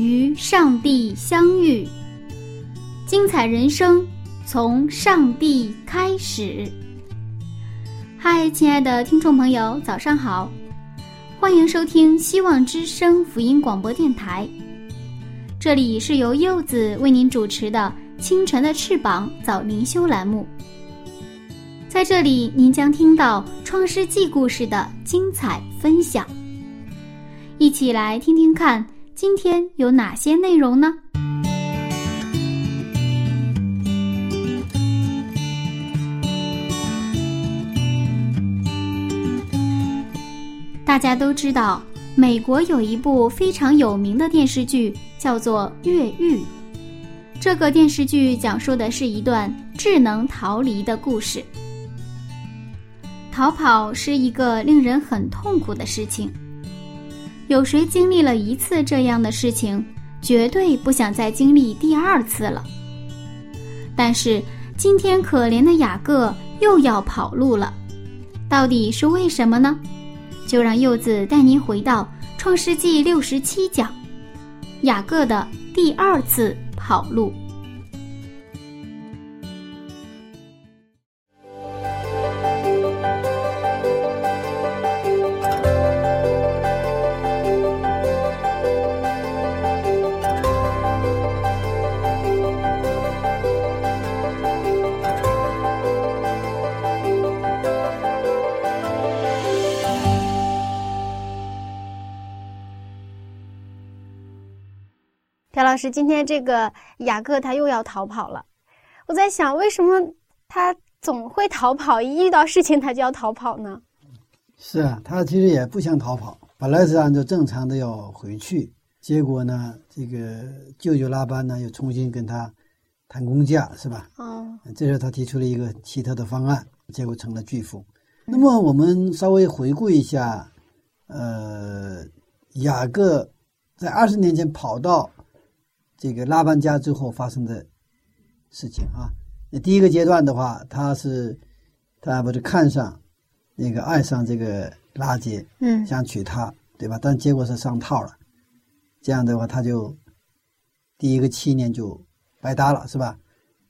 与上帝相遇，精彩人生从上帝开始。嗨，亲爱的听众朋友，早上好。欢迎收听希望之声福音广播电台，这里是由柚子为您主持的《清晨的翅膀》早灵修栏目。在这里，您将听到《创世纪》故事的精彩分享，一起来听听看，今天有哪些内容呢？大家都知道，美国有一部非常有名的电视剧，叫做《越狱》。这个电视剧讲述的是一段智能逃离的故事。逃跑是一个令人很痛苦的事情。有谁经历了一次这样的事情，绝对不想再经历第二次了。但是今天，可怜的雅各又要跑路了，到底是为什么呢？就让柚子带您回到《创世纪》六十七讲，雅各的第二次跑路。师，今天这个雅各他又要逃跑了，我在想，为什么他总会逃跑？一遇到事情他就要逃跑呢？是啊，他其实也不想逃跑，本来是按照正常的要回去，结果呢，这个舅舅拉班呢又重新跟他谈工价，是吧？哦，这时候他提出了一个奇特的方案，结果成了巨富。那么我们稍微回顾一下，呃，雅各在二十年前跑到。这个拉班家之后发生的事情啊，那第一个阶段的话，他是他不是看上那个爱上这个拉杰，嗯，想娶她，对吧？但结果是上套了，这样的话他就第一个七年就白搭了，是吧？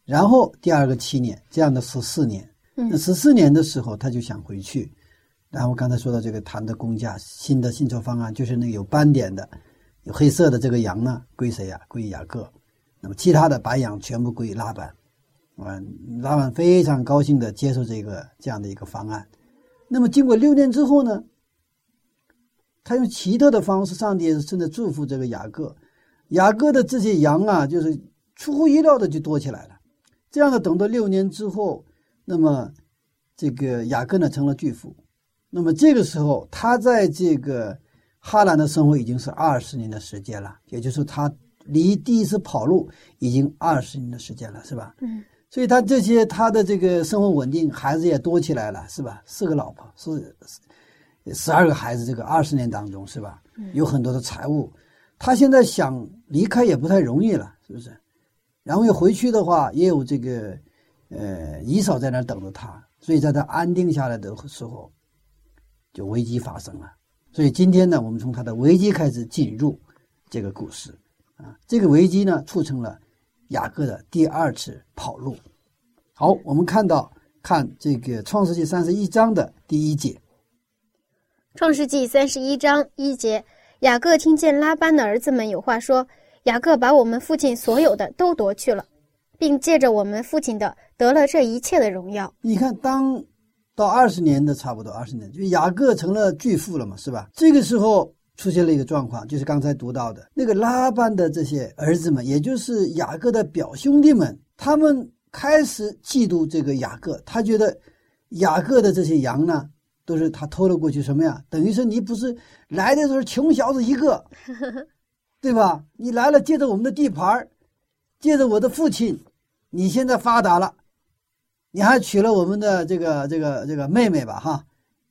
然后第二个七年，这样的十四年，那十四年的时候他就想回去，然后刚才说到这个谈的工价，新的薪酬方案就是那个有斑点的。有黑色的这个羊呢，归谁呀？归雅各。那么其他的白羊全部归拉班。嗯，拉班非常高兴的接受这个这样的一个方案。那么经过六年之后呢，他用奇特的方式，上帝是真的祝福这个雅各。雅各的这些羊啊，就是出乎意料的就多起来了。这样的等到六年之后，那么这个雅各呢成了巨富。那么这个时候，他在这个。哈兰的生活已经是二十年的时间了，也就是他离第一次跑路已经二十年的时间了，是吧？嗯，所以他这些他的这个生活稳定，孩子也多起来了，是吧？四个老婆，是十二个孩子，这个二十年当中，是吧？有很多的财物，他现在想离开也不太容易了，是不是？然后又回去的话，也有这个呃姨嫂在那等着他，所以在他安定下来的时候，就危机发生了。所以今天呢，我们从他的危机开始进入这个故事，啊，这个危机呢促成了雅各的第二次跑路。好，我们看到看这个创世纪三十一章的第一节。创世纪三十一章一节，雅各听见拉班的儿子们有话说，雅各把我们父亲所有的都夺去了，并借着我们父亲的得了这一切的荣耀。你看当。到二十年的差不多二十年，就雅各成了巨富了嘛，是吧？这个时候出现了一个状况，就是刚才读到的那个拉班的这些儿子们，也就是雅各的表兄弟们，他们开始嫉妒这个雅各，他觉得雅各的这些羊呢，都是他偷了过去，什么呀？等于是你不是来的时候穷小子一个，对吧？你来了，借着我们的地盘借着我的父亲，你现在发达了，你还娶了我们的这个这个这个妹妹吧？哈，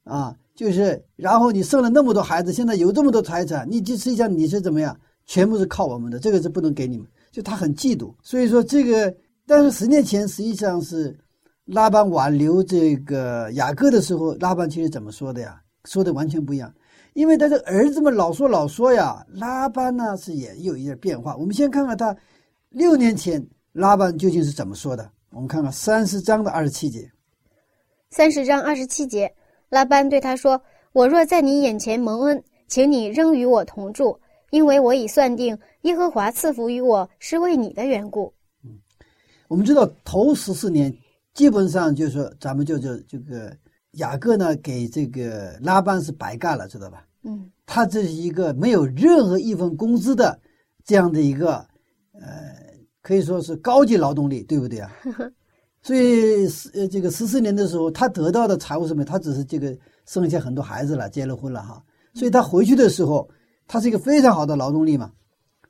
啊，就是，然后你生了那么多孩子，现在有这么多财产，你这实际上你是怎么样？全部是靠我们的，这个是不能给你们。就他很嫉妒，所以说这个，但是十年前实际上是拉班挽留这个雅各的时候，拉班其实怎么说的呀？说的完全不一样。因为他的儿子们老说老说呀，拉班呢是也有一点变化。我们先看看他六年前拉班究竟是怎么说的。我们看看三十章的二十七节。三十章二十七节，拉班对他说：“我若在你眼前蒙恩，请你仍与我同住，因为我已算定耶和华赐福于我是为你的缘故。”嗯，我们知道头十四年基本上就是说，咱们就就这个雅各呢给这个拉班是白干了，知道吧？嗯，他这是一个没有任何一份工资的这样的一个，呃，可以说是高级劳动力，对不对啊？所以十呃这个十四年的时候，他得到的财务什么？他只是这个生下很多孩子了，结了婚了哈。所以他回去的时候，他是一个非常好的劳动力嘛，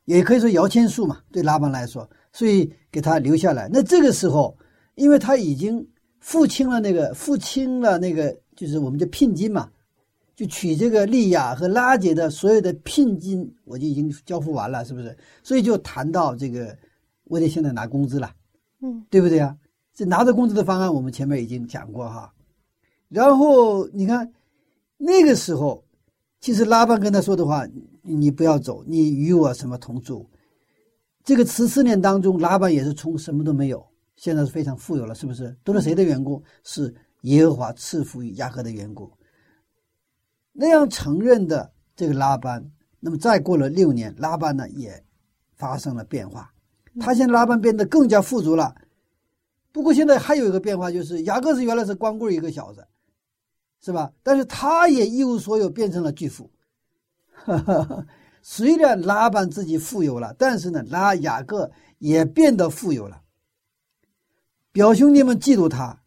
也可以说摇钱树嘛，对拉班来说，所以给他留下来。那这个时候，因为他已经付清了那个付清了那个，就是我们叫聘金嘛。就取这个利亚和拉杰的所有的聘金，我就已经交付完了，是不是？所以就谈到这个，我得现在拿工资了，嗯，对不对啊？这拿着工资的方案，我们前面已经讲过哈。然后你看，那个时候，其实拉班跟他说的话，你不要走，你与我什么同住。这个十四年当中，拉班也是从什么都没有，现在是非常富有了，是不是？都是谁的缘故？是耶和华赐福于雅各的缘故。那样承认的这个拉班，那么再过了六年，拉班呢也发生了变化。他现在拉班变得更加富足了。不过现在还有一个变化，就是雅各是原来是光棍一个小子，是吧？但是他也一无所有，变成了巨富。虽然拉班自己富有了，但是呢，拉雅各也变得富有了。表兄弟们嫉妒他，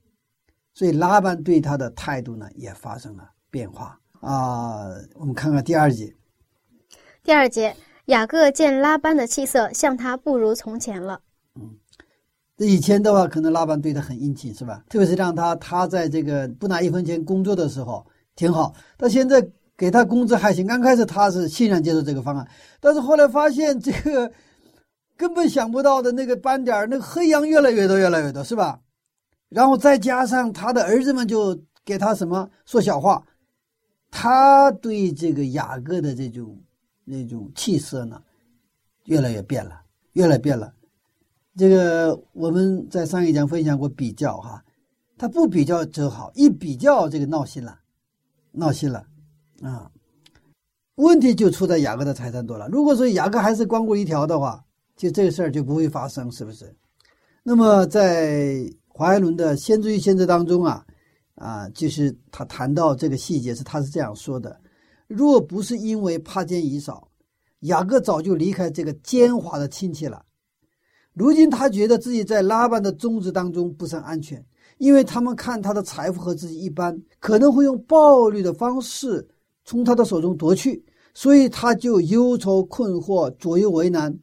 所以拉班对他的态度呢也发生了变化。啊，我们看看第二节。第二节，雅各见拉班的气色像他不如从前了。嗯，这以前的话，可能拉班对他很殷勤，是吧？特别是让他他在这个不拿一分钱工作的时候挺好。但现在给他工资还行。刚开始他是欣然接受这个方案，但是后来发现这个根本想不到的那个斑点那个黑羊越来越多，越来越多，是吧？然后再加上他的儿子们就给他什么说小话。他对这个雅各的这种那种气色呢，越来越变了，越来越变了。这个我们在上一讲分享过比较哈，他不比较就好，一比较这个闹心了，闹心了啊！问题就出在雅各的财产多了。如果说雅各还是光棍一条的话，就这个事儿就不会发生，是不是？那么在华艾伦的先知与先知当中啊。啊，就是他谈到这个细节是，他是这样说的：若不是因为怕见以扫，雅各早就离开这个奸猾的亲戚了。如今他觉得自己在拉班的宗子当中不甚安全，因为他们看他的财富和自己一般，可能会用暴力的方式从他的手中夺去，所以他就忧愁困惑，左右为难，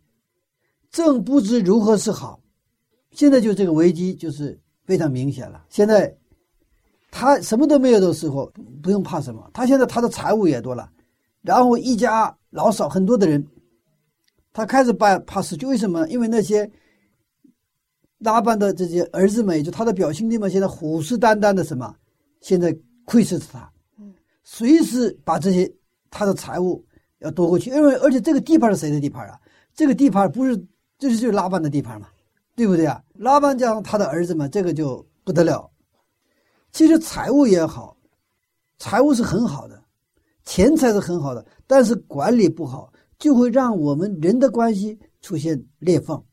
正不知如何是好。现在就这个危机就是非常明显了。现在。他什么都没有的时候，不用怕什么。他现在他的财物也多了，然后一家老少很多的人，他开始怕怕失去。为什么？因为那些拉班的这些儿子们，也就他的表兄弟们，现在虎视眈眈的什么？现在窥视着他，随时把这些他的财物要夺过去。因为而且这个地盘是谁的地盘啊？这个地盘不是这是就是拉班的地盘嘛？对不对啊？拉班加上他的儿子们，这个就不得了。其实财务也好，财务是很好的，钱财是很好的，但是管理不好，就会让我们人的关系出现裂缝。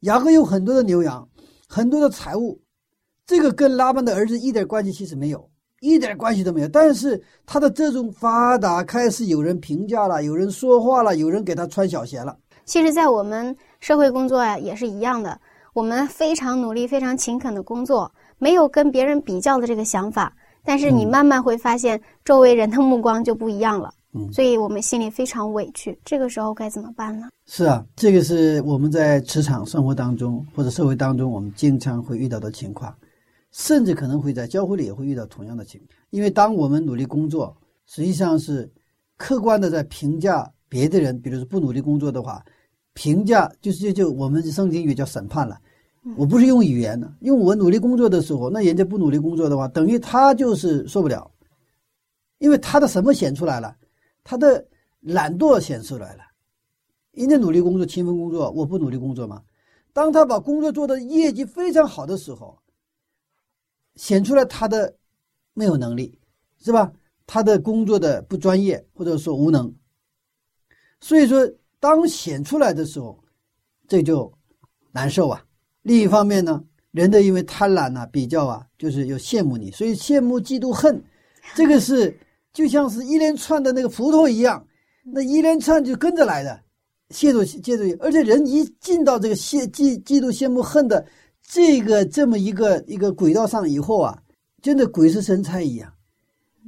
雅各有很多的牛羊，很多的财物，这个跟拉班的儿子一点关系其实没有，一点关系都没有。但是他的这种发达开始有人评价了，有人说话了，有人给他穿小鞋了。其实，在我们社会工作呀，也是一样的，我们非常努力、非常勤恳的工作。没有跟别人比较的这个想法，但是你慢慢会发现，周围人的目光就不一样了。嗯，所以我们心里非常委屈。这个时候该怎么办呢？是啊，这个是我们在职场生活当中或者社会当中，我们经常会遇到的情况，甚至可能会在教会里也会遇到同样的情况。因为当我们努力工作，实际上是客观的在评价别的人，比如说不努力工作的话，评价就是就就我们圣经语叫审判了。我不是用语言的，因为我努力工作的时候，那人家不努力工作的话，等于他就是受不了，因为他的什么显出来了？他的懒惰显出来了，人家努力工作、勤奋工作，我不努力工作吗？当他把工作做的业绩非常好的时候，显出来他的没有能力，是吧？他的工作的不专业或者说无能，所以说当显出来的时候，这就难受啊。另一方面呢，人的因为贪婪呢，比较啊，就是有羡慕你，所以羡慕、嫉妒、恨，这个是。就像是一连串的那个葡萄一样，那一连串就跟着来的，嫉妒、嫉妒，而且人一进到这个羡、嫉、嫉妒、羡慕、恨的这个这么一个一个轨道上以后啊，真的鬼使神差一样，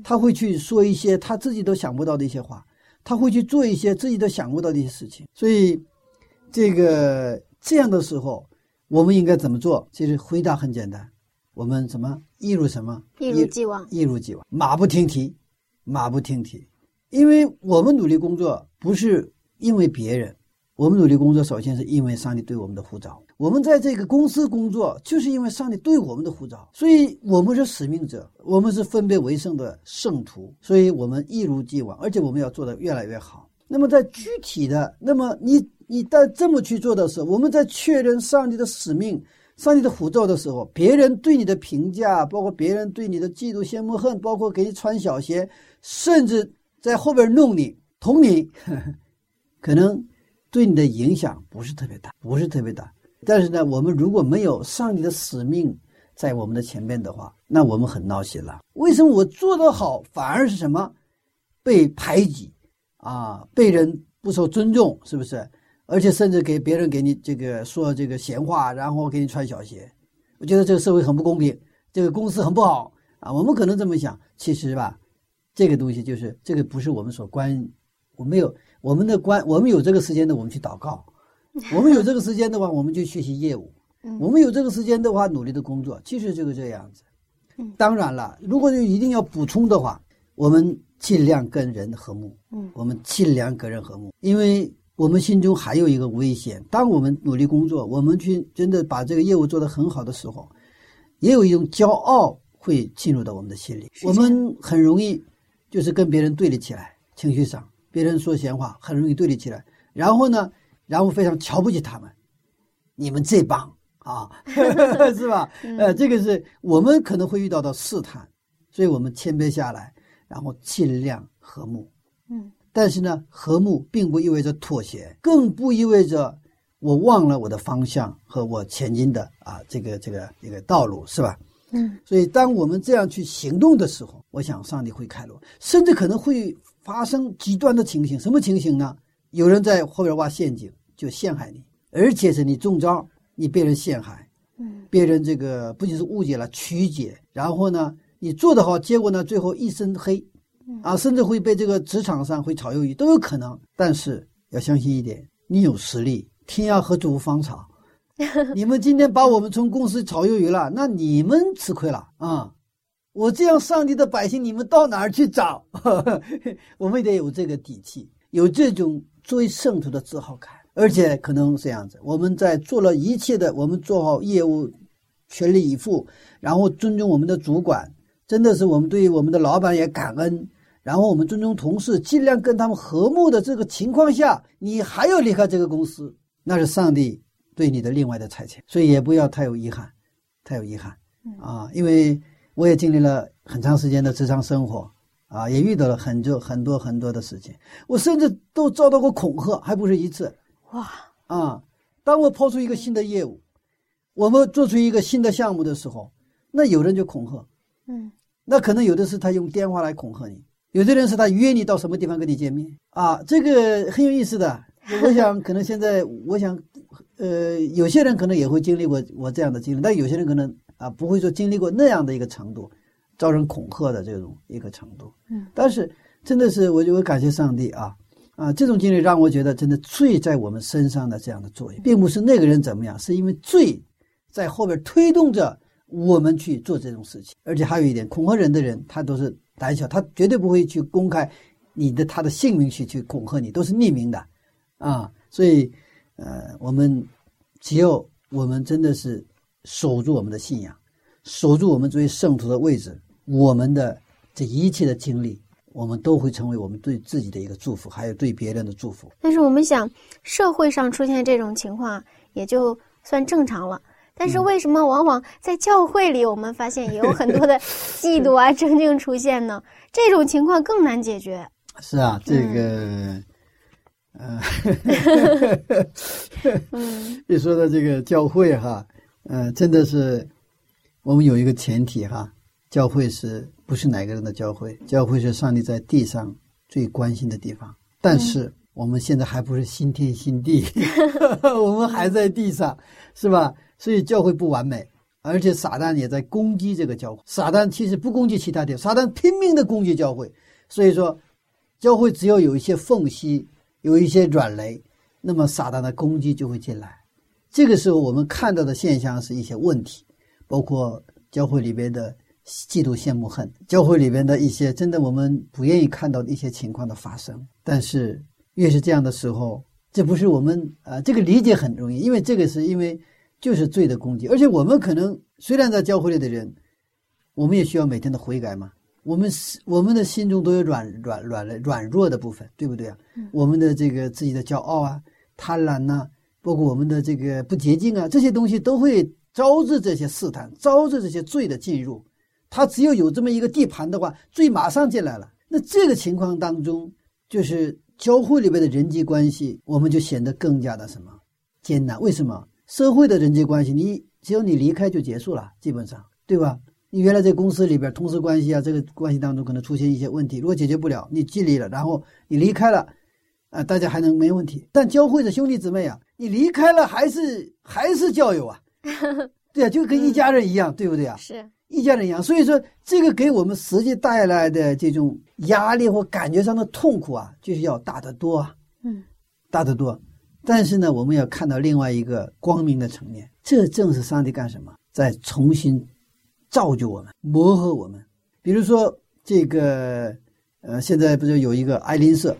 他会去说一些他自己都想不到的一些话，他会去做一些自己都想不到的一些事情。所以，这个这样的时候，我们应该怎么做？其实回答很简单，我们怎么一如什么？一如既往，一如既往，马不停蹄。马不停蹄，因为我们努力工作不是因为别人，我们努力工作首先是因为上帝对我们的呼召。我们在这个公司工作，就是因为上帝对我们的呼召，所以我们是使命者，我们是分别为圣的圣徒，所以我们一如既往，而且我们要做的越来越好。那么在具体的，那么你你在这么去做的时候，我们在确认上帝的使命。上帝的呼召的时候，别人对你的评价，包括别人对你的嫉妒、羡慕、恨，包括给你穿小鞋，甚至在后边弄你、捅你，可能对你的影响不是特别大，不是特别大。但是呢，我们如果没有上帝的使命在我们的前面的话，那我们很闹心了。为什么我做得好，反而是什么被排挤啊，被人不受尊重，是不是？而且甚至给别人给你这个说这个闲话，然后给你穿小鞋，我觉得这个社会很不公平，这个公司很不好啊。我们可能这么想，其实吧，这个东西就是这个不是我们所关，我们有我们的关，我们有这个时间的，我们去祷告；我们有这个时间的话，我们就学习业务；我们有这个时间的话，努力的工作。其实就是这样子。当然了，如果一定要补充的话，我们尽量跟人和睦。嗯，我们尽量跟人和睦，因为。我们心中还有一个危险：当我们努力工作，我们去真的把这个业务做得很好的时候，也有一种骄傲会进入到我们的心里。我们很容易就是跟别人对立起来，情绪上，别人说闲话，很容易对立起来。然后呢，然后非常瞧不起他们，你们这帮啊，是吧？呃，这个是我们可能会遇到的试探，所以我们谦卑下来，然后尽量和睦。嗯。但是呢，和睦并不意味着妥协，更不意味着我忘了我的方向和我前进的啊这个这个一个道路，是吧？嗯。所以，当我们这样去行动的时候，我想上帝会开路，甚至可能会发生极端的情形。什么情形呢？有人在后边挖陷阱，就陷害你，而且是你中招，你被人陷害，嗯，别人这个不仅是误解了、曲解，然后呢，你做得好，结果呢，最后一身黑。啊，甚至会被这个职场上会炒鱿鱼都有可能。但是要相信一点，你有实力，天涯何处无芳草。你们今天把我们从公司炒鱿鱼了，那你们吃亏了啊！我这样上帝的百姓，你们到哪儿去找？我们得有这个底气，有这种作为圣徒的自豪感，而且可能这样子，我们在做了一切的，我们做好业务，全力以赴，然后尊重我们的主管，真的是我们对我们的老板也感恩。然后我们尊重同事，尽量跟他们和睦的这个情况下，你还要离开这个公司，那是上帝对你的另外的差遣，所以也不要太有遗憾，太有遗憾啊！因为我也经历了很长时间的职场生活啊，也遇到了很多很多很多的事情，我甚至都遭到过恐吓，还不是一次。哇啊！当我抛出一个新的业务，我们做出一个新的项目的时候，那有人就恐吓，嗯，那可能有的是他用电话来恐吓你。有的人是他约你到什么地方跟你见面啊，这个很有意思的。我想可能现在，我想，呃，有些人可能也会经历过我这样的经历，但有些人可能啊不会说经历过那样的一个程度，招人恐吓的这种一个程度。嗯。但是真的是，我就我感谢上帝啊啊！这种经历让我觉得，真的罪在我们身上的这样的作用，并不是那个人怎么样，是因为罪在后边推动着我们去做这种事情。而且还有一点，恐吓人的人，他都是胆小，他绝对不会去公开你的他的姓名去去恐吓你，都是匿名的啊。所以，呃，我们只要我们真的是守住我们的信仰，守住我们作为圣徒的位置，我们的这一切的经历。我们都会成为我们对自己的一个祝福，还有对别人的祝福。但是我们想，社会上出现这种情况也就算正常了。但是为什么往往在教会里，我们发现也有很多的 嫉妒啊、争竞出现呢？这种情况更难解决。是啊，这个，呃，嗯，你说到这个教会哈，呃，真的是我们有一个前提哈，教会是。不是哪个人的教会，教会是上帝在地上最关心的地方。但是我们现在还不是新天新地，我们还在地上，是吧？所以教会不完美，而且撒旦也在攻击这个教会。撒旦其实不攻击其他地方，撒旦拼命的攻击教会。所以说，教会只要有一些缝隙，有一些软肋，那么撒旦的攻击就会进来。这个时候我们看到的现象是一些问题，包括教会里边的。嫉妒、羡慕、恨，教会里边的一些真的我们不愿意看到的一些情况的发生。但是越是这样的时候，这不是我们啊，这个理解很容易，因为这个是因为就是罪的攻击，而且我们可能虽然在教会里的人，我们也需要每天的悔改嘛。我们我们的心中都有软软软软弱的部分，对不对啊？我们的这个自己的骄傲啊、贪婪呐，包括我们的这个不洁净啊，这些东西都会招致这些试探，招致这些罪的进入。他只有有这么一个地盘的话，罪马上进来了。那这个情况当中，就是教会里边的人际关系，我们就显得更加的什么艰难？为什么？社会的人际关系，你只要你离开就结束了，基本上，对吧？你原来在公司里边同事关系啊，这个关系当中可能出现一些问题，如果解决不了，你尽力了，然后你离开了，啊，大家还能没问题。但教会的兄弟姊妹啊，你离开了还是还是教友啊，对啊，就跟一家人一样，对不对啊？是。一家人一样，所以说这个给我们实际带来的这种压力或感觉上的痛苦啊，就是要大得多啊，嗯，大得多。但是呢，我们要看到另外一个光明的层面，这正是上帝干什么，在重新造就我们、磨合我们。比如说这个，呃，现在不是有一个爱林社，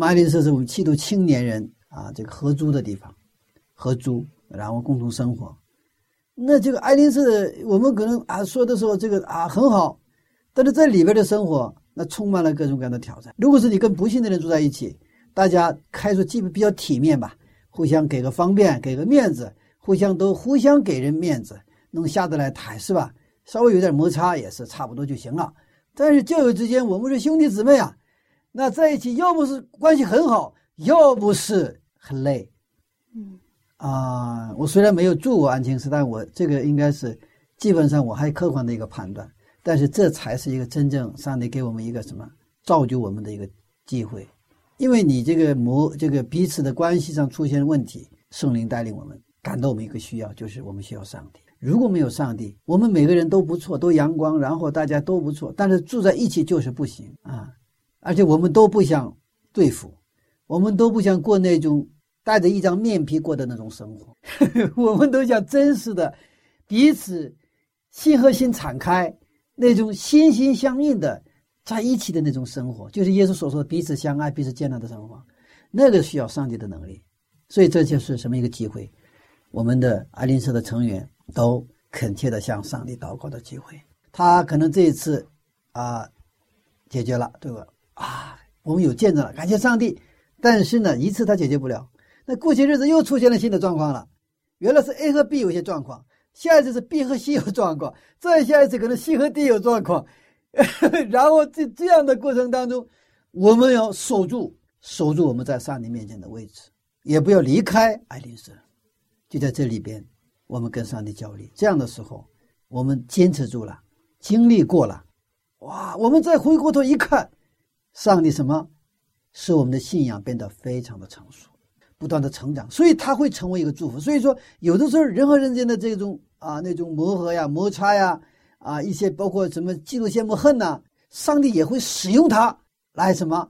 爱林社是我们七度青年人啊，这个合租的地方，合租，然后共同生活。那这个爱丽舍，我们可能啊说的时候，这个啊很好，但是在里边的生活，那充满了各种各样的挑战。如果是你跟不幸的人住在一起，大家开出基本比较体面吧，互相给个方便，给个面子，互相都互相给人面子，能下得来台是吧？稍微有点摩擦也是差不多就行了。但是教友之间，我们是兄弟姊妹啊，那在一起要不是关系很好，要不是很累，嗯。啊，我虽然没有住过安庆寺，但我这个应该是基本上我还客观的一个判断。但是这才是一个真正上帝给我们一个什么造就我们的一个机会，因为你这个模这个彼此的关系上出现问题，圣灵带领我们感到我们一个需要，就是我们需要上帝。如果没有上帝，我们每个人都不错，都阳光，然后大家都不错，但是住在一起就是不行啊！而且我们都不想对付，我们都不想过那种。带着一张面皮过的那种生活，我们都想真实的彼此心和心敞开，那种心心相印的在一起的那种生活，就是耶稣所说的彼此相爱、彼此接纳的生活。那个需要上帝的能力，所以这就是什么一个机会？我们的爱灵社的成员都恳切的向上帝祷告的机会。他可能这一次啊解决了，对吧？啊，我们有见证了，感谢上帝。但是呢，一次他解决不了。那过些日子又出现了新的状况了，原来是 A 和 B 有些状况，下一次是 B 和 C 有状况，再下一次可能 C 和 D 有状况，然后这这样的过程当中，我们要守住守住我们在上帝面前的位置，也不要离开爱丽丝，就在这里边，我们跟上帝交流。这样的时候，我们坚持住了，经历过了，哇，我们再回过头一看，上帝什么，使我们的信仰变得非常的成熟。不断的成长，所以他会成为一个祝福。所以说，有的时候人和人间的这种啊那种磨合呀、摩擦呀，啊一些包括什么嫉妒、羡慕、恨呐，上帝也会使用它来什么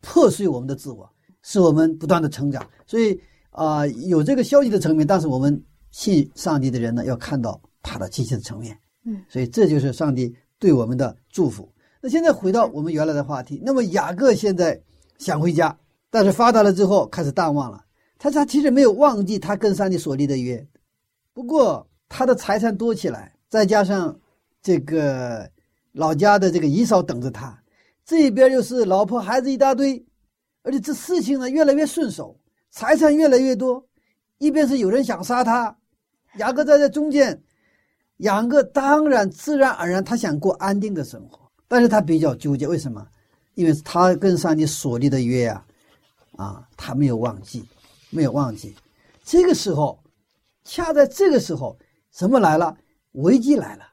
破碎我们的自我，使我们不断的成长。所以啊，有这个消极的层面，但是我们信上帝的人呢，要看到他的积极的层面。嗯，所以这就是上帝对我们的祝福。那现在回到我们原来的话题，那么雅各现在想回家，但是发达了之后开始淡忘了。他他其实没有忘记他跟上帝所立的约，不过他的财产多起来，再加上这个老家的这个姨嫂等着他，这边又是老婆孩子一大堆，而且这事情呢越来越顺手，财产越来越多，一边是有人想杀他，雅各在这中间，雅各当然自然而然他想过安定的生活，但是他比较纠结，为什么？因为他跟上帝所立的约啊，啊，他没有忘记。没有忘记，这个时候，恰在这个时候，什么来了？危机来了。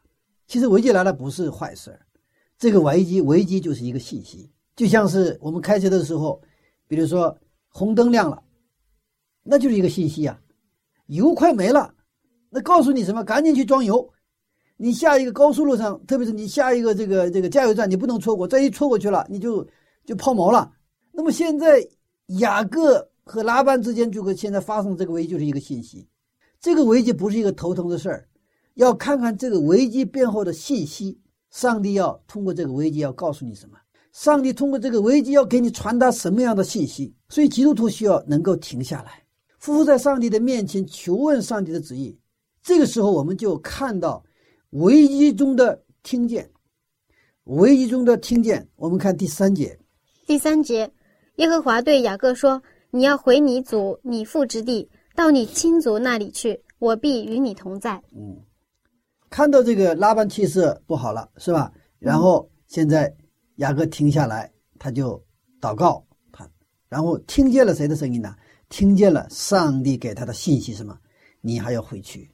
其实危机来了不是坏事这个危机，危机就是一个信息，就像是我们开车的时候，比如说红灯亮了，那就是一个信息啊，油快没了，那告诉你什么？赶紧去装油。你下一个高速路上，特别是你下一个这个这个加油站，你不能错过，这一错过去了，你就就抛锚了。那么现在雅各。和拉班之间，就和现在发生这个危机就是一个信息。这个危机不是一个头疼的事儿，要看看这个危机背后的信息。上帝要通过这个危机要告诉你什么？上帝通过这个危机要给你传达什么样的信息？所以基督徒需要能够停下来，夫妇在上帝的面前求问上帝的旨意。这个时候，我们就看到危机中的听见，危机中的听见。我们看第三节，第三节，耶和华对雅各说。你要回你祖你父之地，到你亲族那里去，我必与你同在。嗯，看到这个拉班气色不好了，是吧？然后现在雅各停下来，他就祷告，他然后听见了谁的声音呢？听见了上帝给他的信息，什么？你还要回去。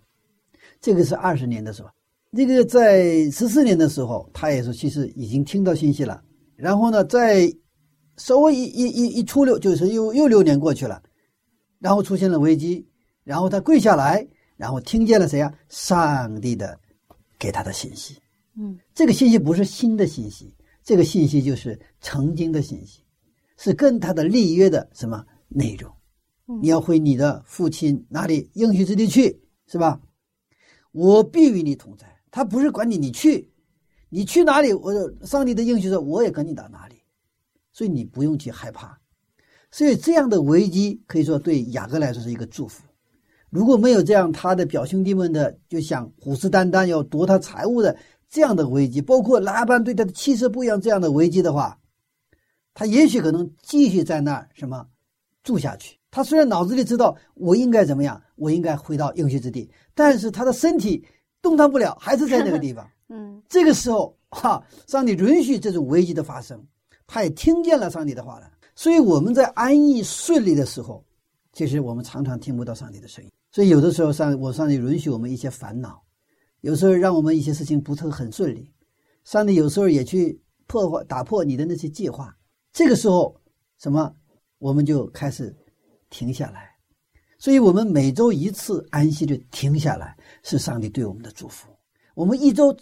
这个是二十年的时候，这个在十四年的时候，他也是其实已经听到信息了。然后呢，在稍微一一一一出溜，就是又又六年过去了，然后出现了危机，然后他跪下来，然后听见了谁啊？上帝的给他的信息。嗯，这个信息不是新的信息，这个信息就是曾经的信息，是跟他的立约的什么内容？你要回你的父亲哪里应许之地去，是吧？我必与你同在。他不是管你，你去，你去哪里？我上帝的应许说，我也跟你到哪里。所以你不用去害怕，所以这样的危机可以说对雅各来说是一个祝福。如果没有这样，他的表兄弟们的就想虎视眈眈要夺他财物的这样的危机，包括拉班对他的气色不一样这样的危机的话，他也许可能继续在那儿什么住下去。他虽然脑子里知道我应该怎么样，我应该回到应许之地，但是他的身体动弹不了，还是在那个地方。嗯，这个时候哈，上帝允许这种危机的发生。他也听见了上帝的话了，所以我们在安逸顺利的时候，其实我们常常听不到上帝的声音。所以有的时候上我上帝允许我们一些烦恼，有时候让我们一些事情不是很顺利，上帝有时候也去破坏打破你的那些计划。这个时候，什么我们就开始停下来。所以我们每周一次安息的停下来，是上帝对我们的祝福。我们一周。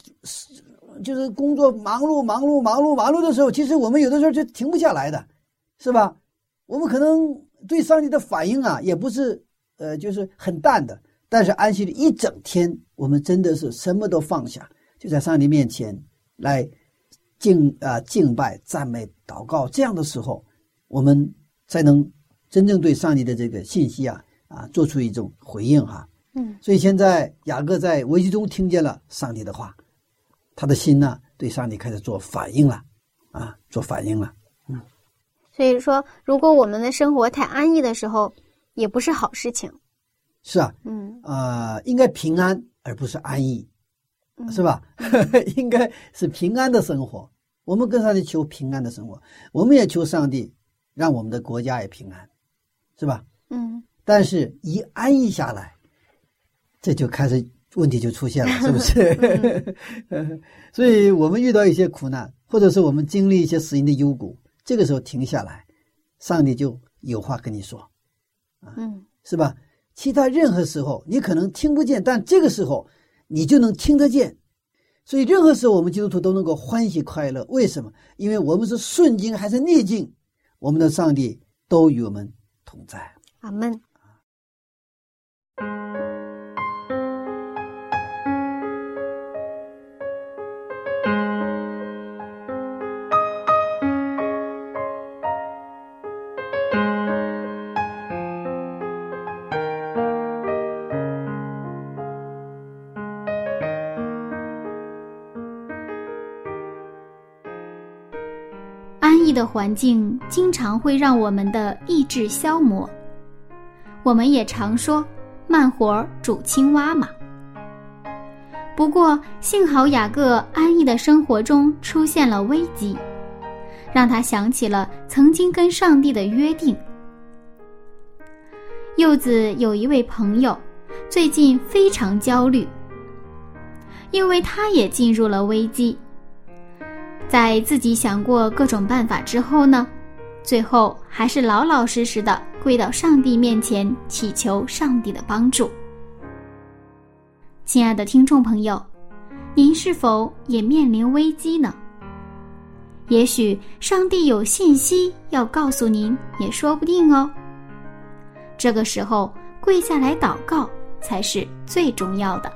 就是工作忙碌、忙碌、忙碌、忙碌的时候，其实我们有的时候就停不下来的，是吧？我们可能对上帝的反应啊，也不是呃，就是很淡的。但是安息日一整天，我们真的是什么都放下，就在上帝面前来敬啊敬拜、赞美、祷告。这样的时候，我们才能真正对上帝的这个信息啊啊做出一种回应哈。嗯。所以现在雅各在危机中听见了上帝的话。他的心呢，对上帝开始做反应了，啊，做反应了，嗯。所以说，如果我们的生活太安逸的时候，也不是好事情。是啊，嗯，呃，应该平安而不是安逸，是吧？应该是平安的生活。我们跟上帝求平安的生活，我们也求上帝让我们的国家也平安，是吧？嗯。但是，一安逸下来，这就开始。问题就出现了，是不是？所以我们遇到一些苦难，或者是我们经历一些死因的幽谷，这个时候停下来，上帝就有话跟你说，啊，嗯，是吧？其他任何时候你可能听不见，但这个时候你就能听得见。所以任何时候我们基督徒都能够欢喜快乐。为什么？因为我们是顺境还是逆境，我们的上帝都与我们同在。阿门。的环境经常会让我们的意志消磨。我们也常说“慢活煮青蛙”嘛。不过幸好雅各安逸的生活中出现了危机，让他想起了曾经跟上帝的约定。柚子有一位朋友，最近非常焦虑，因为他也进入了危机。在自己想过各种办法之后呢，最后还是老老实实的跪到上帝面前祈求上帝的帮助。亲爱的听众朋友，您是否也面临危机呢？也许上帝有信息要告诉您，也说不定哦。这个时候跪下来祷告才是最重要的。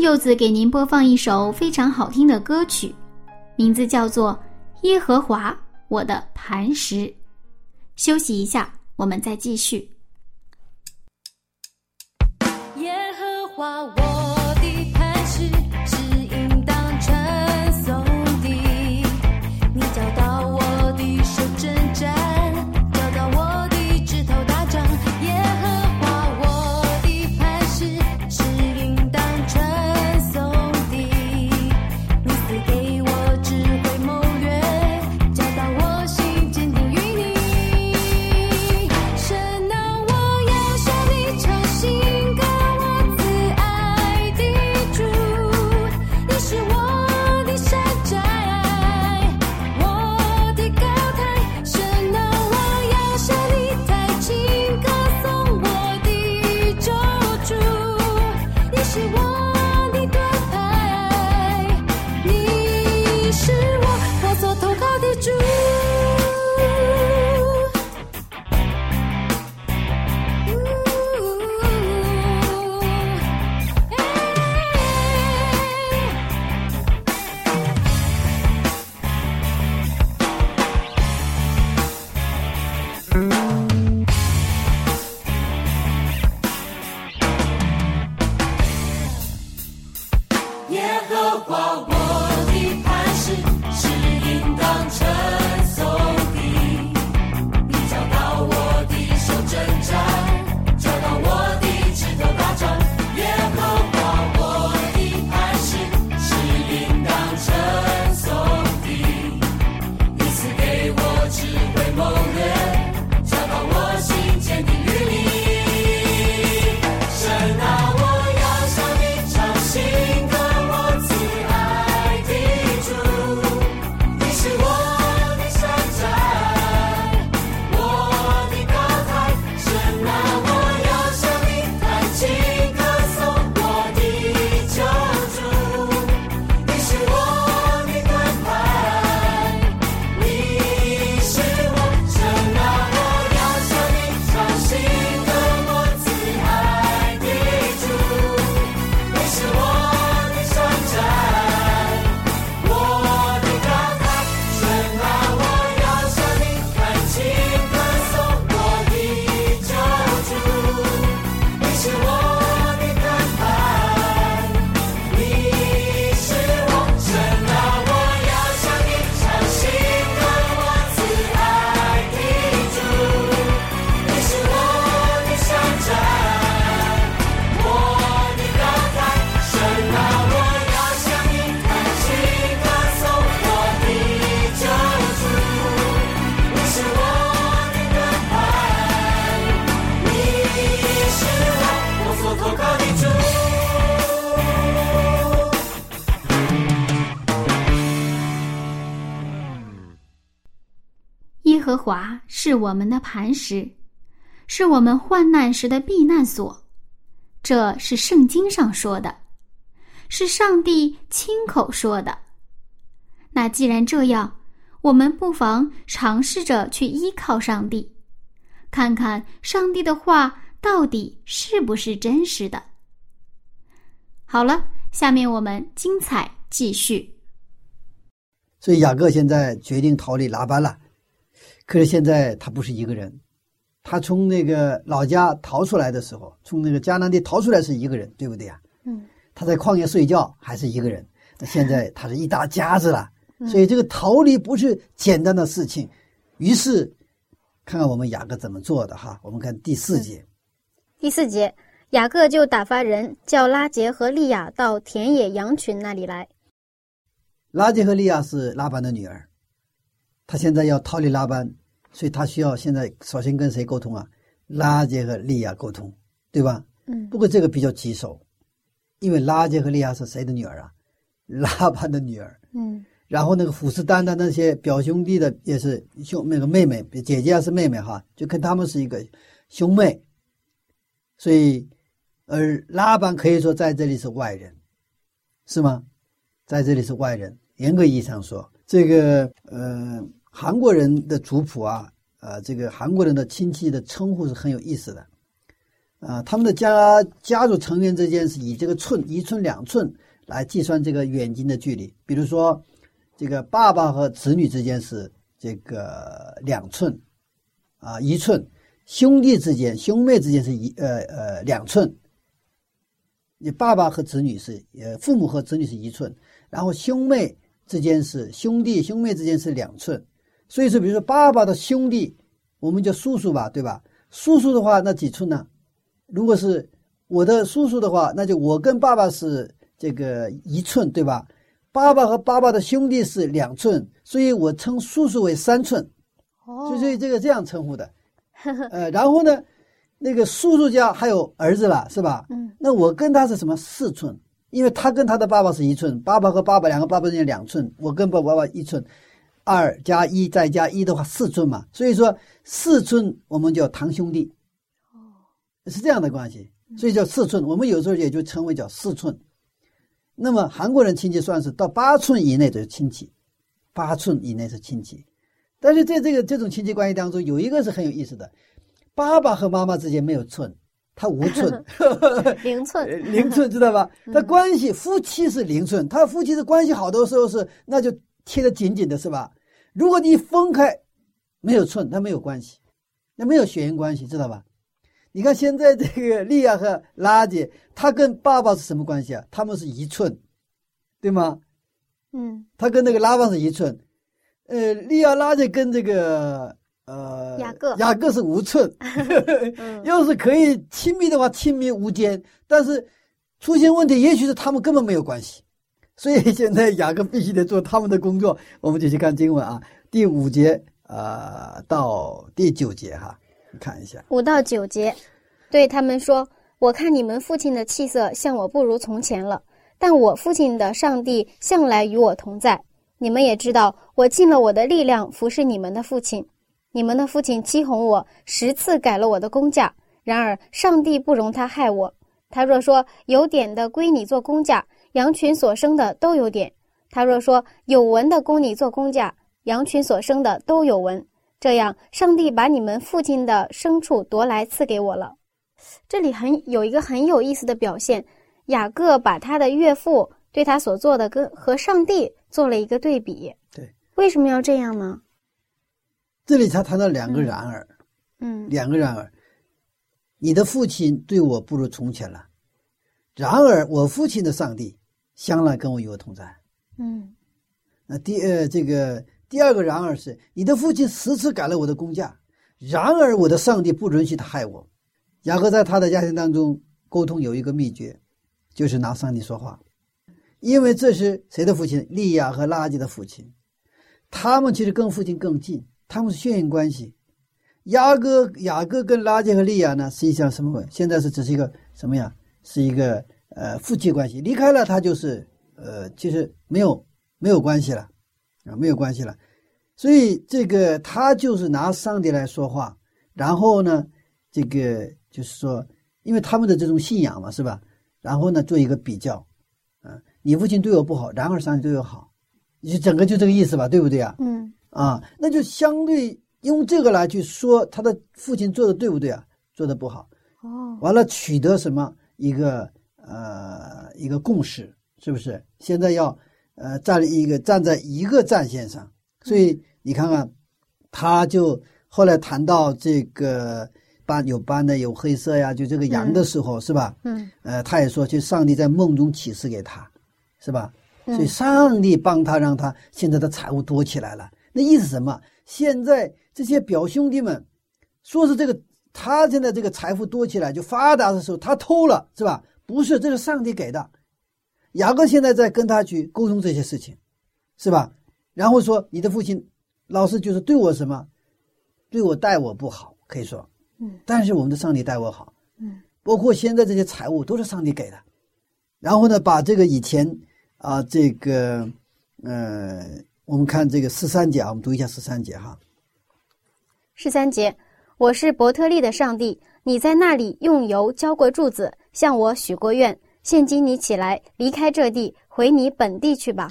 柚子给您播放一首非常好听的歌曲，名字叫做《耶和华我的磐石》。休息一下，我们再继续。耶和华我。我们的磐石，是我们患难时的避难所。这是圣经上说的，是上帝亲口说的。那既然这样，我们不妨尝试着去依靠上帝，看看上帝的话到底是不是真实的。好了，下面我们精彩继续。所以雅各现在决定逃离拉班了，可是现在他不是一个人，他从那个老家逃出来的时候，从那个迦南地逃出来是一个人，对不对呀？嗯，他在旷野睡觉还是一个人，那现在他是一大家子了，所以这个逃离不是简单的事情。于是，看看我们雅各怎么做的哈。我们看第四节，第四节，雅各就打发人叫拉杰和利亚到田野羊群那里来。拉杰和利亚是拉班的女儿，他现在要逃离拉班，所以他需要现在首先跟谁沟通啊？拉杰和利亚沟通，对吧？嗯不过这个比较棘手，因为拉杰和利亚是谁的女儿啊？拉班的女儿。嗯然后那个虎视眈眈那些表兄弟的也是兄那个妹妹姐姐还是妹妹哈，就跟他们是一个兄妹，所以而拉班可以说在这里是外人，是吗？在这里是外人。严格意义上说，这个呃韩国人的族谱啊，呃这个韩国人的亲戚的称呼是很有意思的，啊、他们的家家族成员之间是以这个寸一寸两寸来计算这个远近的距离，比如说。这个爸爸和子女之间是这个两寸，啊一寸；兄弟之间、兄妹之间是一呃呃两寸。你爸爸和子女是呃父母和子女是一寸，然后兄妹之间是兄弟兄妹之间是两寸。所以说，比如说爸爸的兄弟，我们叫叔叔吧，对吧？叔叔的话，那几寸呢？如果是我的叔叔的话，那就我跟爸爸是这个一寸，对吧？爸爸和爸爸的兄弟是两寸，所以我称叔叔为三寸，哦所以这个这样称呼的。呃，然后呢，那个叔叔家还有儿子了，是吧？嗯，那我跟他是什么四寸？因为他跟他的爸爸是一寸，爸爸和爸爸两个爸爸之间两寸，我跟爸爸爸一寸，二加一再加一的话四寸嘛，所以说四寸我们叫堂兄弟，哦，是这样的关系，所以叫四寸。我们有时候也就称为叫四寸。那么韩国人亲戚算是到八寸以内的亲戚，八寸以内是亲戚。但是在这个这种亲戚关系当中，有一个是很有意思的，爸爸和妈妈之间没有寸，他无寸，零寸，零寸知道吧？他关系夫妻是零寸，他夫妻的关系好多时候是那就贴得紧紧的，是吧？如果你分开，没有寸，它没有关系，那没有血缘关系，知道吧？你看现在这个利亚和拉姐，他跟爸爸是什么关系啊？他们是一寸，对吗？嗯。他跟那个拉邦是一寸，呃，利亚拉姐跟这个呃雅各。雅各是无寸，嗯。要是可以亲密的话，亲密无间，但是出现问题，也许是他们根本没有关系，所以现在雅各必须得做他们的工作。我们继续看经文啊，第五节啊、呃到第九节哈，你看一下。五到九节，对他们说：“我看你们父亲的气色像我不如从前了，但我父亲的上帝向来与我同在。你们也知道，我尽了我的力量服侍你们的父亲。你们的父亲欺哄我，十次改了我的工价。然而上帝不容他害我。他若说有点的归你做工价，羊群所生的都有点；他若说有纹的供你做工价，羊群所生的都有纹。这样，上帝把你们父亲的牲畜夺来赐给我了。这里很有一个很有意思的表现，雅各把他的岳父对他所做的跟和上帝做了一个对比。对，为什么要这样呢？这里他谈到两个然而，嗯两个然而，你的父亲对我不如从前了，然而我父亲的上帝向来跟我有同在。嗯那第呃这个第二个然而是你的父亲十次改了我的工价，然而我的上帝不允许他害我。雅各在他的家庭当中沟通有一个秘诀，就是拿上帝说话，因为这是谁的父亲？利亚和拉吉的父亲，他们其实跟父亲更近，他们是血缘关系。雅各雅各跟拉吉和利亚呢，实际上什么？现在是只是一个什么呀？是一个呃夫妻关系，离开了他就是呃，其实没有没有关系了，啊，没有关系了。所以这个他就是拿上帝来说话，然后呢，这个就是说，因为他们的这种信仰嘛，是吧？然后呢，做一个比较，啊，你父亲对我不好，然而上帝对我好，你整个就这个意思吧，对不对啊？嗯啊，那就相对用这个来去说他的父亲做的对不对啊？做的不好，哦，完了取得什么一个呃一个共识，是不是？现在要呃站一个站在一个战线上，所以你看看，他就后来谈到这个斑有斑的有黑色呀，就这个羊的时候，是吧？嗯呃，他也说，就上帝在梦中启示给他，是吧？嗯所以上帝帮他，让他现在的财物多起来了。那意思什么？现在这些表兄弟们说是这个，他现在这个财富多起来就发达的时候，他偷了，是吧？不是，这是上帝给的。雅各现在在跟他去沟通这些事情，是吧？然后说你的父亲老是就是对我什么，对我待我不好，可以说，嗯，但是我们的上帝待我好，嗯，包括现在这些财物都是上帝给的。然后呢，把这个以前啊，这个呃，我们看这个十三节啊，我们读一下十三节哈。十三节，我是伯特利的上帝，你在那里用油浇过柱子，向我许过愿。现今你起来，离开这地，回你本地去吧。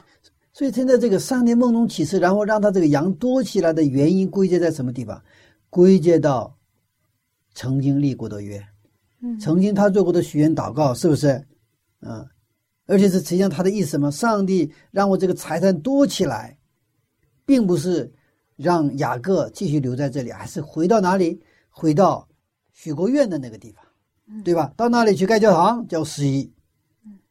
所以现在这个上帝梦中启示，然后让他这个羊多起来的原因归结在什么地方？归结到曾经立过的约，嗯曾经他做过的许愿祷告，是不是？嗯，而且是实际上他的意思什么？上帝让我这个财产多起来，并不是让雅各继续留在这里，还是回到哪里？回到许过愿的那个地方，对吧？到那里去盖教堂，叫十一。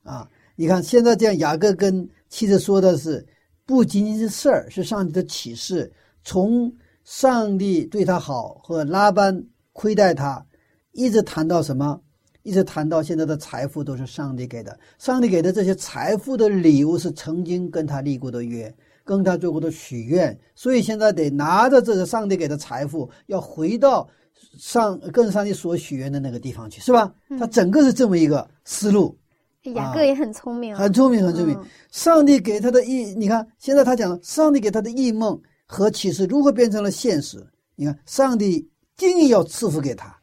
啊，你看现在这样，雅各跟妻子说的是，不仅仅是事儿，是上帝的启示。从上帝对他好和拉班亏待他，一直谈到什么？一直谈到现在的财富都是上帝给的。上帝给的这些财富的礼物是曾经跟他立过的约，跟他做过的许愿，所以现在得拿着这个上帝给的财富，要回到上跟上帝所许愿的那个地方去，是吧？他整个是这么一个思路。雅各也很聪明啊，很聪明，很聪明。嗯上帝给他的异，你看现在他讲了，上帝给他的异梦和启示如何变成了现实？你看，上帝定义要赐福给他，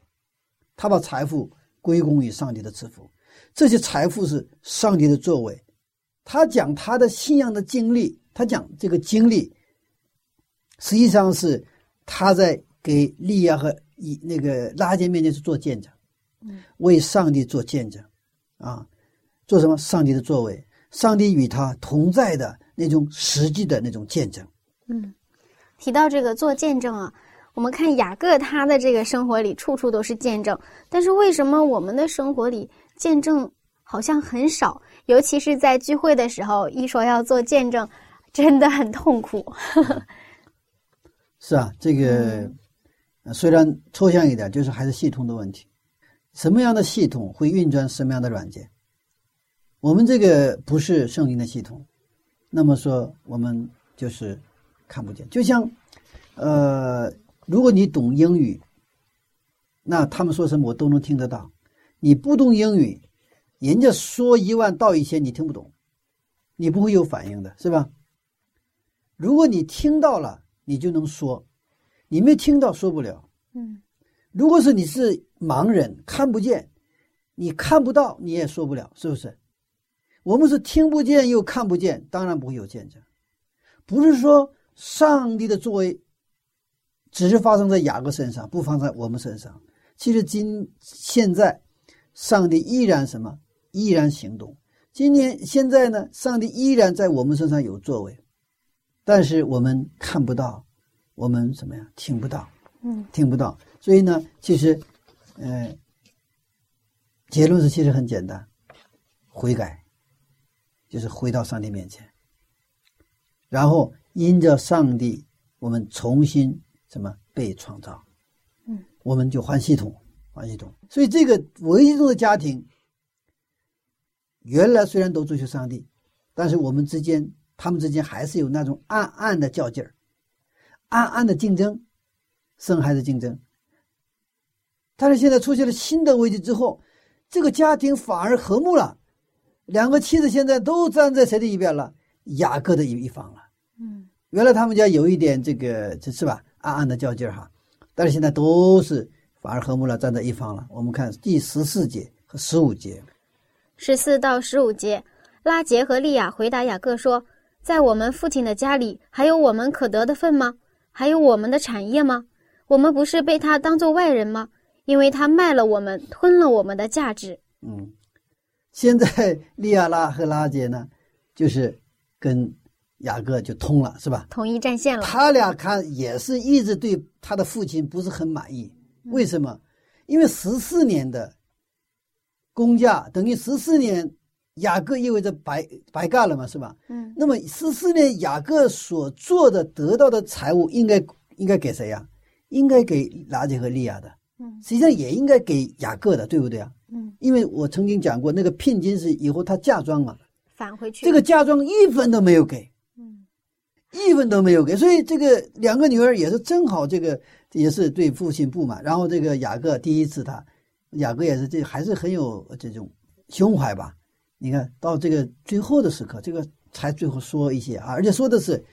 他把财富归功于上帝的赐福，这些财富是上帝的作为。他讲他的信仰的经历，他讲这个经历，实际上是他在给利亚和以那个拉结面前是做见证，为上帝做见证，啊，做什么？上帝的作为，上帝与他同在的那种实际的那种见证。嗯，提到这个做见证啊，我们看雅各他的这个生活里处处都是见证，但是为什么我们的生活里见证好像很少？尤其是在聚会的时候，一说要做见证，真的很痛苦。是啊，这个、虽然抽象一点，就是还是系统的问题。什么样的系统会运转什么样的软件？我们这个不是圣经的系统，那么说我们就是看不见。就像，呃，如果你懂英语，那他们说什么我都能听得到。你不懂英语，人家说一万道一千，你听不懂，你不会有反应的，是吧？如果你听到了，你就能说；你没听到，说不了。嗯如果是你是盲人，看不见，你看不到，你也说不了，是不是？我们是听不见又看不见，当然不会有见证。不是说上帝的作为只是发生在雅各身上，不发生在我们身上。其实今现在，上帝依然什么？依然行动。今年现在呢，上帝依然在我们身上有作为，但是我们看不到，我们怎么样？听不到。嗯听不到。所以呢，其实，呃，结论是其实很简单，悔改，就是回到上帝面前，然后因着上帝，我们重新什么被创造，嗯，我们就换系统，换系统。所以这个唯一中的家庭，原来虽然都追求上帝，但是我们之间，他们之间还是有那种暗暗的较劲儿，暗暗的竞争。生孩子竞争，但是现在出现了新的危机之后，这个家庭反而和睦了，两个妻子现在都站在谁的一边了？雅各的一一方了。嗯原来他们家有一点这个，这是吧？暗暗的较劲儿哈，但是现在都是反而和睦了，站在一方了。我们看第十四节和十五节，十四到十五节，拉杰和利亚回答雅各说：“在我们父亲的家里，还有我们可得的份吗？还有我们的产业吗？我们不是被他当做外人吗？因为他卖了我们，吞了我们的价值。嗯，现在利亚拉和拉杰呢，就是跟雅各就通了，是吧？统一战线了。他俩看也是一直对他的父亲不是很满意，为什么？因为十四年的工价等于十四年，雅各意味着白白干了嘛，是吧？嗯那么十四年雅各所做的得到的财物，应该应该给谁呀？应该给拉杰和利亚的，嗯实际上也应该给雅各的，对不对啊？嗯，因为我曾经讲过，那个聘金是以后他嫁妆嘛，返回去。这个嫁妆一分都没有给，嗯一分都没有给，所以这个两个女儿也是正好这个也是对父亲不满。然后这个雅各第一次他，雅各也是这还是很有这种胸怀吧？你看到这个最后的时刻，这个才最后说一些啊，而且说的是，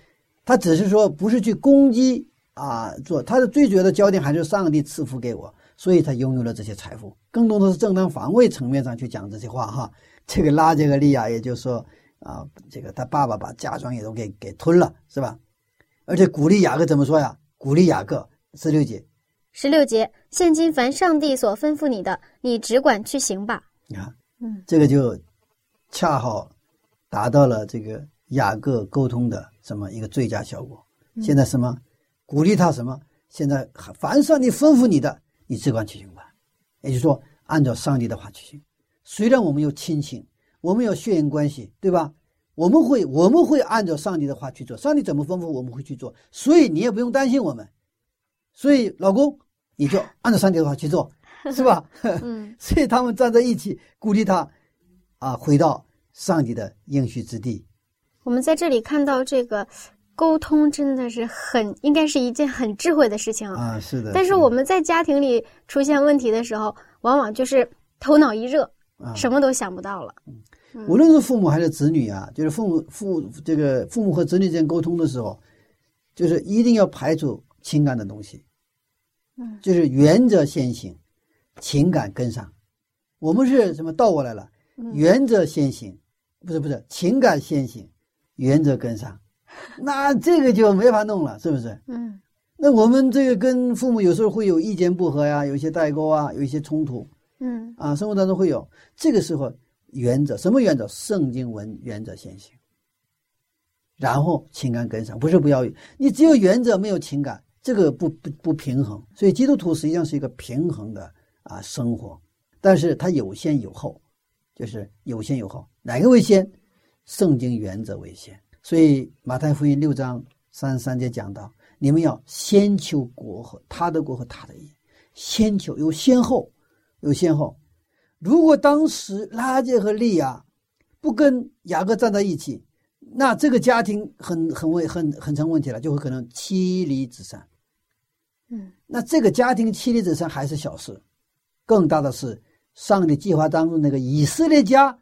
他只是说不是去攻击啊，做他的最主要的焦点还是上帝赐福给我，所以他拥有了这些财富，更多的是正当防卫层面上去讲这些话哈。这个拉这个利亚也就是说啊，这个他爸爸把嫁妆也都给给吞了，是吧？而且鼓励雅各怎么说呀？鼓励雅各十六节，十六节，现今凡上帝所吩咐你的，你只管去行吧。你看嗯这个就恰好达到了这个雅各沟通的什么一个最佳效果。现在什么鼓励他什么？现在凡上帝吩咐你的，你只管去行吧。也就是说，按照上帝的话去行。虽然我们有亲情，我们有血缘关系，对吧？我们会我们会按照上帝的话去做，上帝怎么吩咐我们会去做，所以你也不用担心我们。所以老公，你就按照上帝的话去做，是吧？嗯 所以他们站在一起鼓励他，啊，回到上帝的应许之地。我们在这里看到这个沟通真的是很，应该是一件很智慧的事情啊。啊，是的。但是我们在家庭里出现问题的时候，往往就是头脑一热，啊，什么都想不到了。无论是父母还是子女啊，就是父母父这个父母和子女之间沟通的时候，就是一定要排除情感的东西，嗯，就是原则先行，情感跟上。我们是什么倒过来了？嗯原则先行，不是不是，情感先行，原则跟上，那这个就没法弄了，是不是？嗯那我们这个跟父母有时候会有意见不合呀，有一些代沟啊，有一些冲突嗯啊，生活当中会有。这个时候，原则什么原则？圣经文原则先行，然后情感跟上，不是不要你只有原则没有情感，这个不不不平衡。所以基督徒实际上是一个平衡的啊生活，但是它有先有后，就是有先有后，哪个为先？圣经原则为先。所以马太福音六章三十三节讲到，你们要先求国和他的国和他的义，先求有先后，有先后。如果当时拉结和利亚不跟雅各站在一起，那这个家庭很很问很很成问题了，就会可能妻离子散。嗯那这个家庭妻离子散还是小事，更大的是上帝计划当中那个以色列家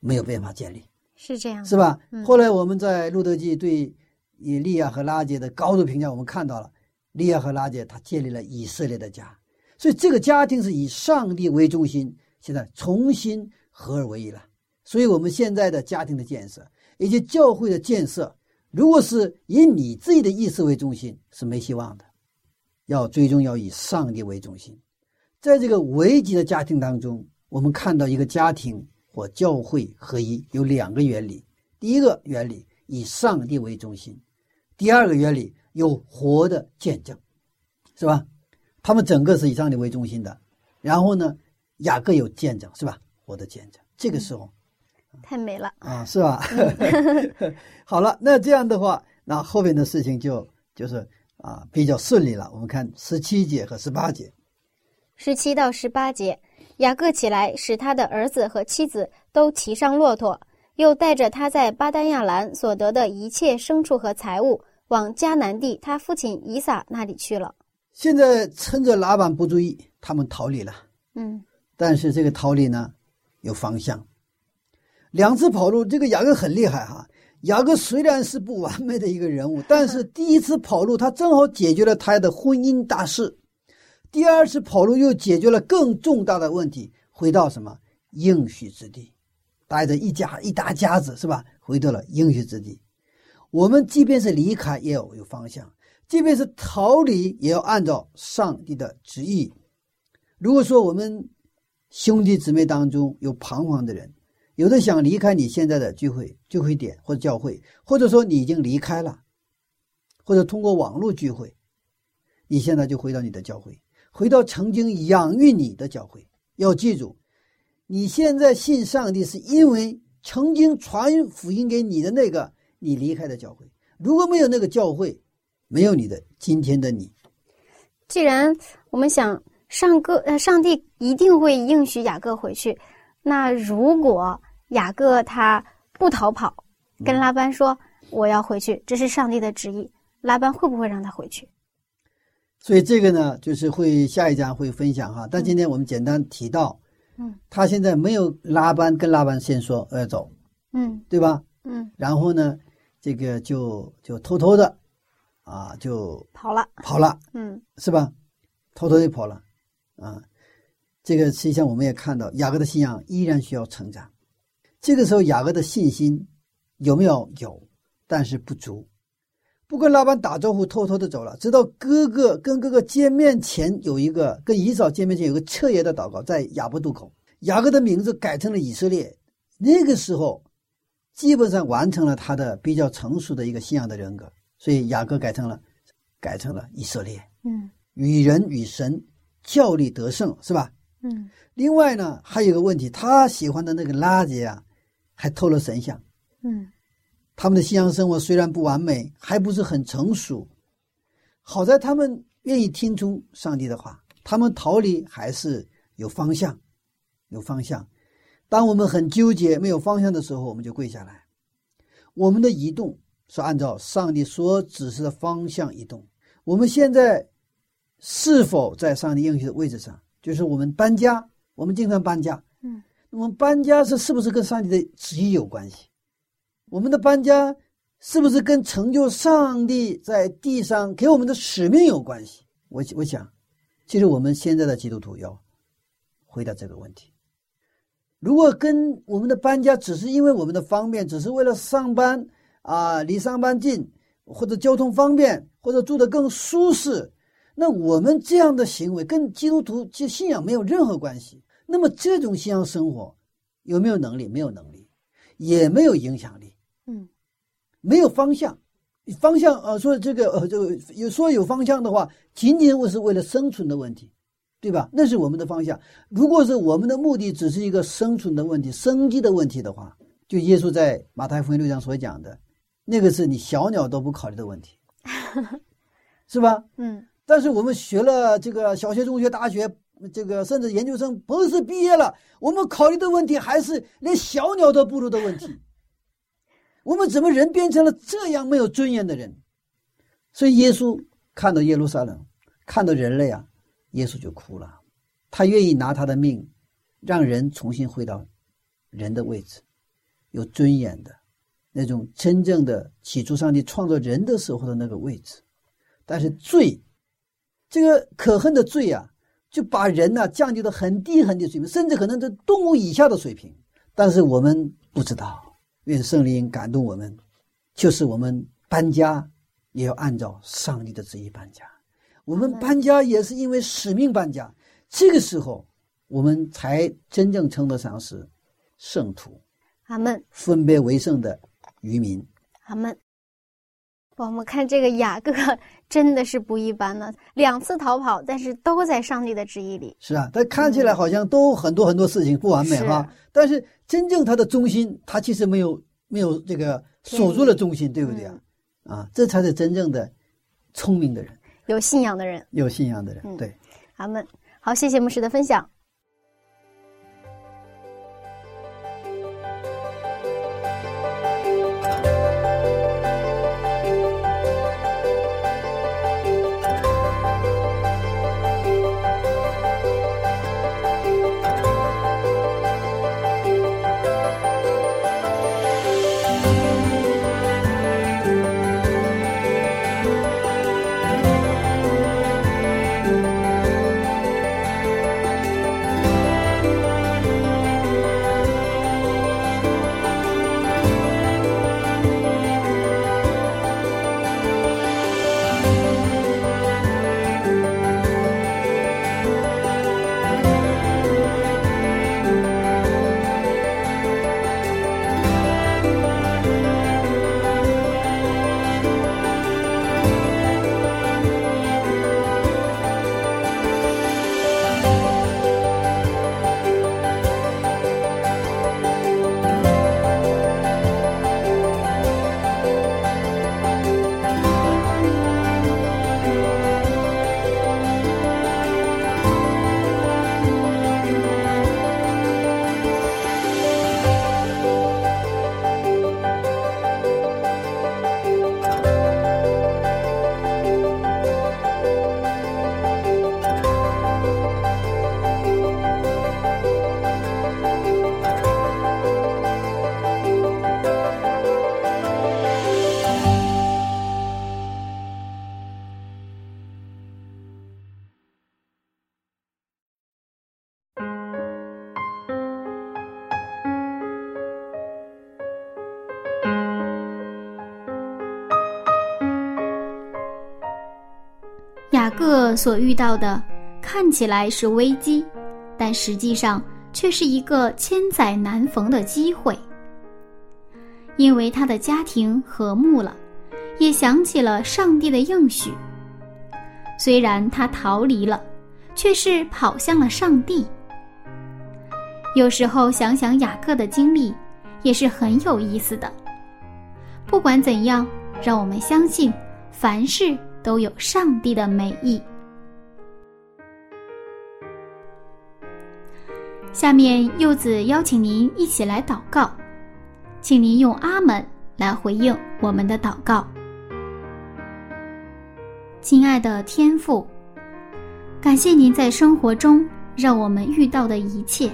没有办法建立，是这样。是吧？嗯后来我们在路德记对以利亚和拉杰的高度评价，我们看到了利亚和拉杰他建立了以色列的家，所以这个家庭是以上帝为中心，现在重新合而为一了。所以我们现在的家庭的建设以及教会的建设，如果是以你自己的意识为中心，是没希望的。要最终要以上帝为中心。在这个危急的家庭当中，我们看到一个家庭或教会合一有两个原理。第一个原理以上帝为中心，第二个原理有活的见证，是吧？他们整个是以上帝为中心的。然后呢，雅各有见证，是吧？活的见证。这个时候太美了。啊，是吧？好了，那这样的话，那后面的事情就就是啊比较顺利了。我们看十七节和十八节，十七到十八节，雅各起来，使他的儿子和妻子都骑上骆驼，又带着他在巴丹亚兰所得的一切牲畜和财物，往迦南地他父亲以撒那里去了。现在趁着拉板不注意，他们逃离了。嗯但是这个逃离呢有方向，两次跑路，这个雅各很厉害哈。雅各虽然是不完美的一个人物，但是第一次跑路，他正好解决了他的婚姻大事；第二次跑路又解决了更重大的问题，回到什么应许之地，带着一家一大家子是吧？回到了应许之地。我们即便是离开，也要有方向；即便是逃离，也要按照上帝的旨意。如果说我们兄弟姊妹当中有彷徨的人，有的想离开你现在的聚会聚会点或者教会，或者说你已经离开了，或者通过网络聚会，你现在就回到你的教会，回到曾经养育你的教会。要记住，你现在信上帝是因为曾经传福音给你的那个你离开的教会。如果没有那个教会，没有你的今天的你。既然我们想。上个呃，上帝一定会应许雅各回去。那如果雅各他不逃跑，跟拉班说我要回去，这是上帝的旨意，拉班会不会让他回去？所以这个呢，就是会下一章会分享哈。但今天我们简单提到，嗯，他现在没有拉班跟拉班先说要走，嗯，对吧？嗯，然后呢，这个就就偷偷的，啊，就跑了，跑了，嗯，是吧？偷偷的跑了。啊，这个实际上我们也看到雅各的信仰依然需要成长。这个时候雅各的信心有没有有，但是不足。不跟老板打招呼，偷偷的走了。直到哥哥跟哥哥见面前有一个跟姨嫂见面前有个彻夜的祷告，在雅布渡口，雅各的名字改成了以色列。那个时候，基本上完成了他的比较成熟的一个信仰的人格。所以雅各改成了改成了以色列。嗯，与人与神。教力得胜是吧？嗯。另外呢，还有个问题，他喜欢的那个拉杰啊，还偷了神像。嗯。他们的信仰生活虽然不完美，还不是很成熟。好在他们愿意听从上帝的话，他们逃离还是有方向，有方向。当我们很纠结、没有方向的时候，我们就跪下来。我们的移动是按照上帝所指示的方向移动。我们现在。是否在上帝应许的位置上？就是我们搬家，我们经常搬家。嗯，那么搬家是是不是跟上帝的旨意有关系？我们的搬家是不是跟成就上帝在地上给我们的使命有关系？我我想，其实我们现在的基督徒要回答这个问题。如果跟我们的搬家只是因为我们的方便，只是为了上班啊，离上班近，或者交通方便，或者住得更舒适。那我们这样的行为跟基督徒其信仰没有任何关系。那么这种信仰生活有没有能力？没有能力，也没有影响力。嗯，没有方向，方向啊说这个呃这个有说有方向的话，仅仅我是为了生存的问题，对吧？那是我们的方向。如果是我们的目的只是一个生存的问题、生机的问题的话，就耶稣在马太福音六章所讲的，那个是你小鸟都不考虑的问题，是吧？嗯。但是我们学了这个小学、中学、大学，这个甚至研究生、博士毕业了，我们考虑的问题还是连小鸟都不如的问题。我们怎么人变成了这样没有尊严的人？所以耶稣看到耶路撒冷，看到人类啊，耶稣就哭了。他愿意拿他的命，让人重新回到人的位置，有尊严的那种真正的起初上帝创造人的时候的那个位置。但是罪。这个可恨的罪啊，就把人呢降低到很低很低水平，甚至可能在动物以下的水平。但是我们不知道，愿圣灵感动我们，就是我们搬家也要按照上帝的旨意搬家。我们搬家也是因为使命搬家。这个时候，我们才真正称得上是圣徒。阿门。分别为圣的渔民。阿门。我们看这个雅各真的是不一般呢，两次逃跑，但是都在上帝的旨意里。是啊，他看起来好像都很多很多事情不完美哈，但是真正他的中心，他其实没有没有这个锁住了中心，对不对啊？啊，这才是真正的聪明的人，有信仰的人，有信仰的人。对，阿门。好，谢谢牧师的分享。所遇到的看起来是危机，但实际上却是一个千载难逢的机会。因为他的家庭和睦了，也想起了上帝的应许。虽然他逃离了，却是跑向了上帝。有时候想想雅各的经历，也是很有意思的。不管怎样，让我们相信，凡事都有上帝的美意。下面柚子邀请您一起来祷告，请您用“阿门”来回应我们的祷告。亲爱的天父，感谢您在生活中让我们遇到的一切，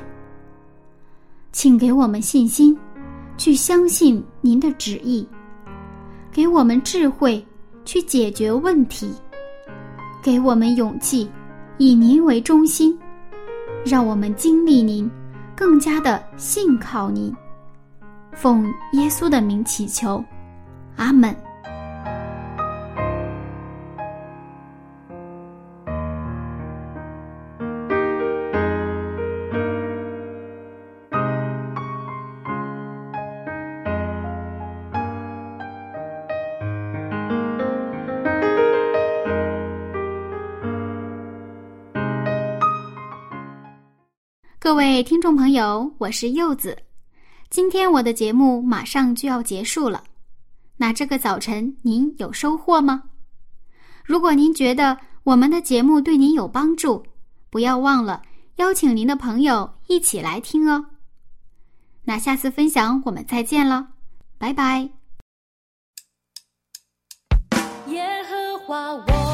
请给我们信心，去相信您的旨意。给我们智慧去解决问题，给我们勇气以您为中心，让我们经历您，更加的信靠您。奉耶稣的名祈求，阿门。各位听众朋友，我是柚子。今天我的节目马上就要结束了，那这个早晨您有收获吗？如果您觉得我们的节目对您有帮助，不要忘了邀请您的朋友一起来听哦。那下次分享我们再见了，拜拜。耶和华我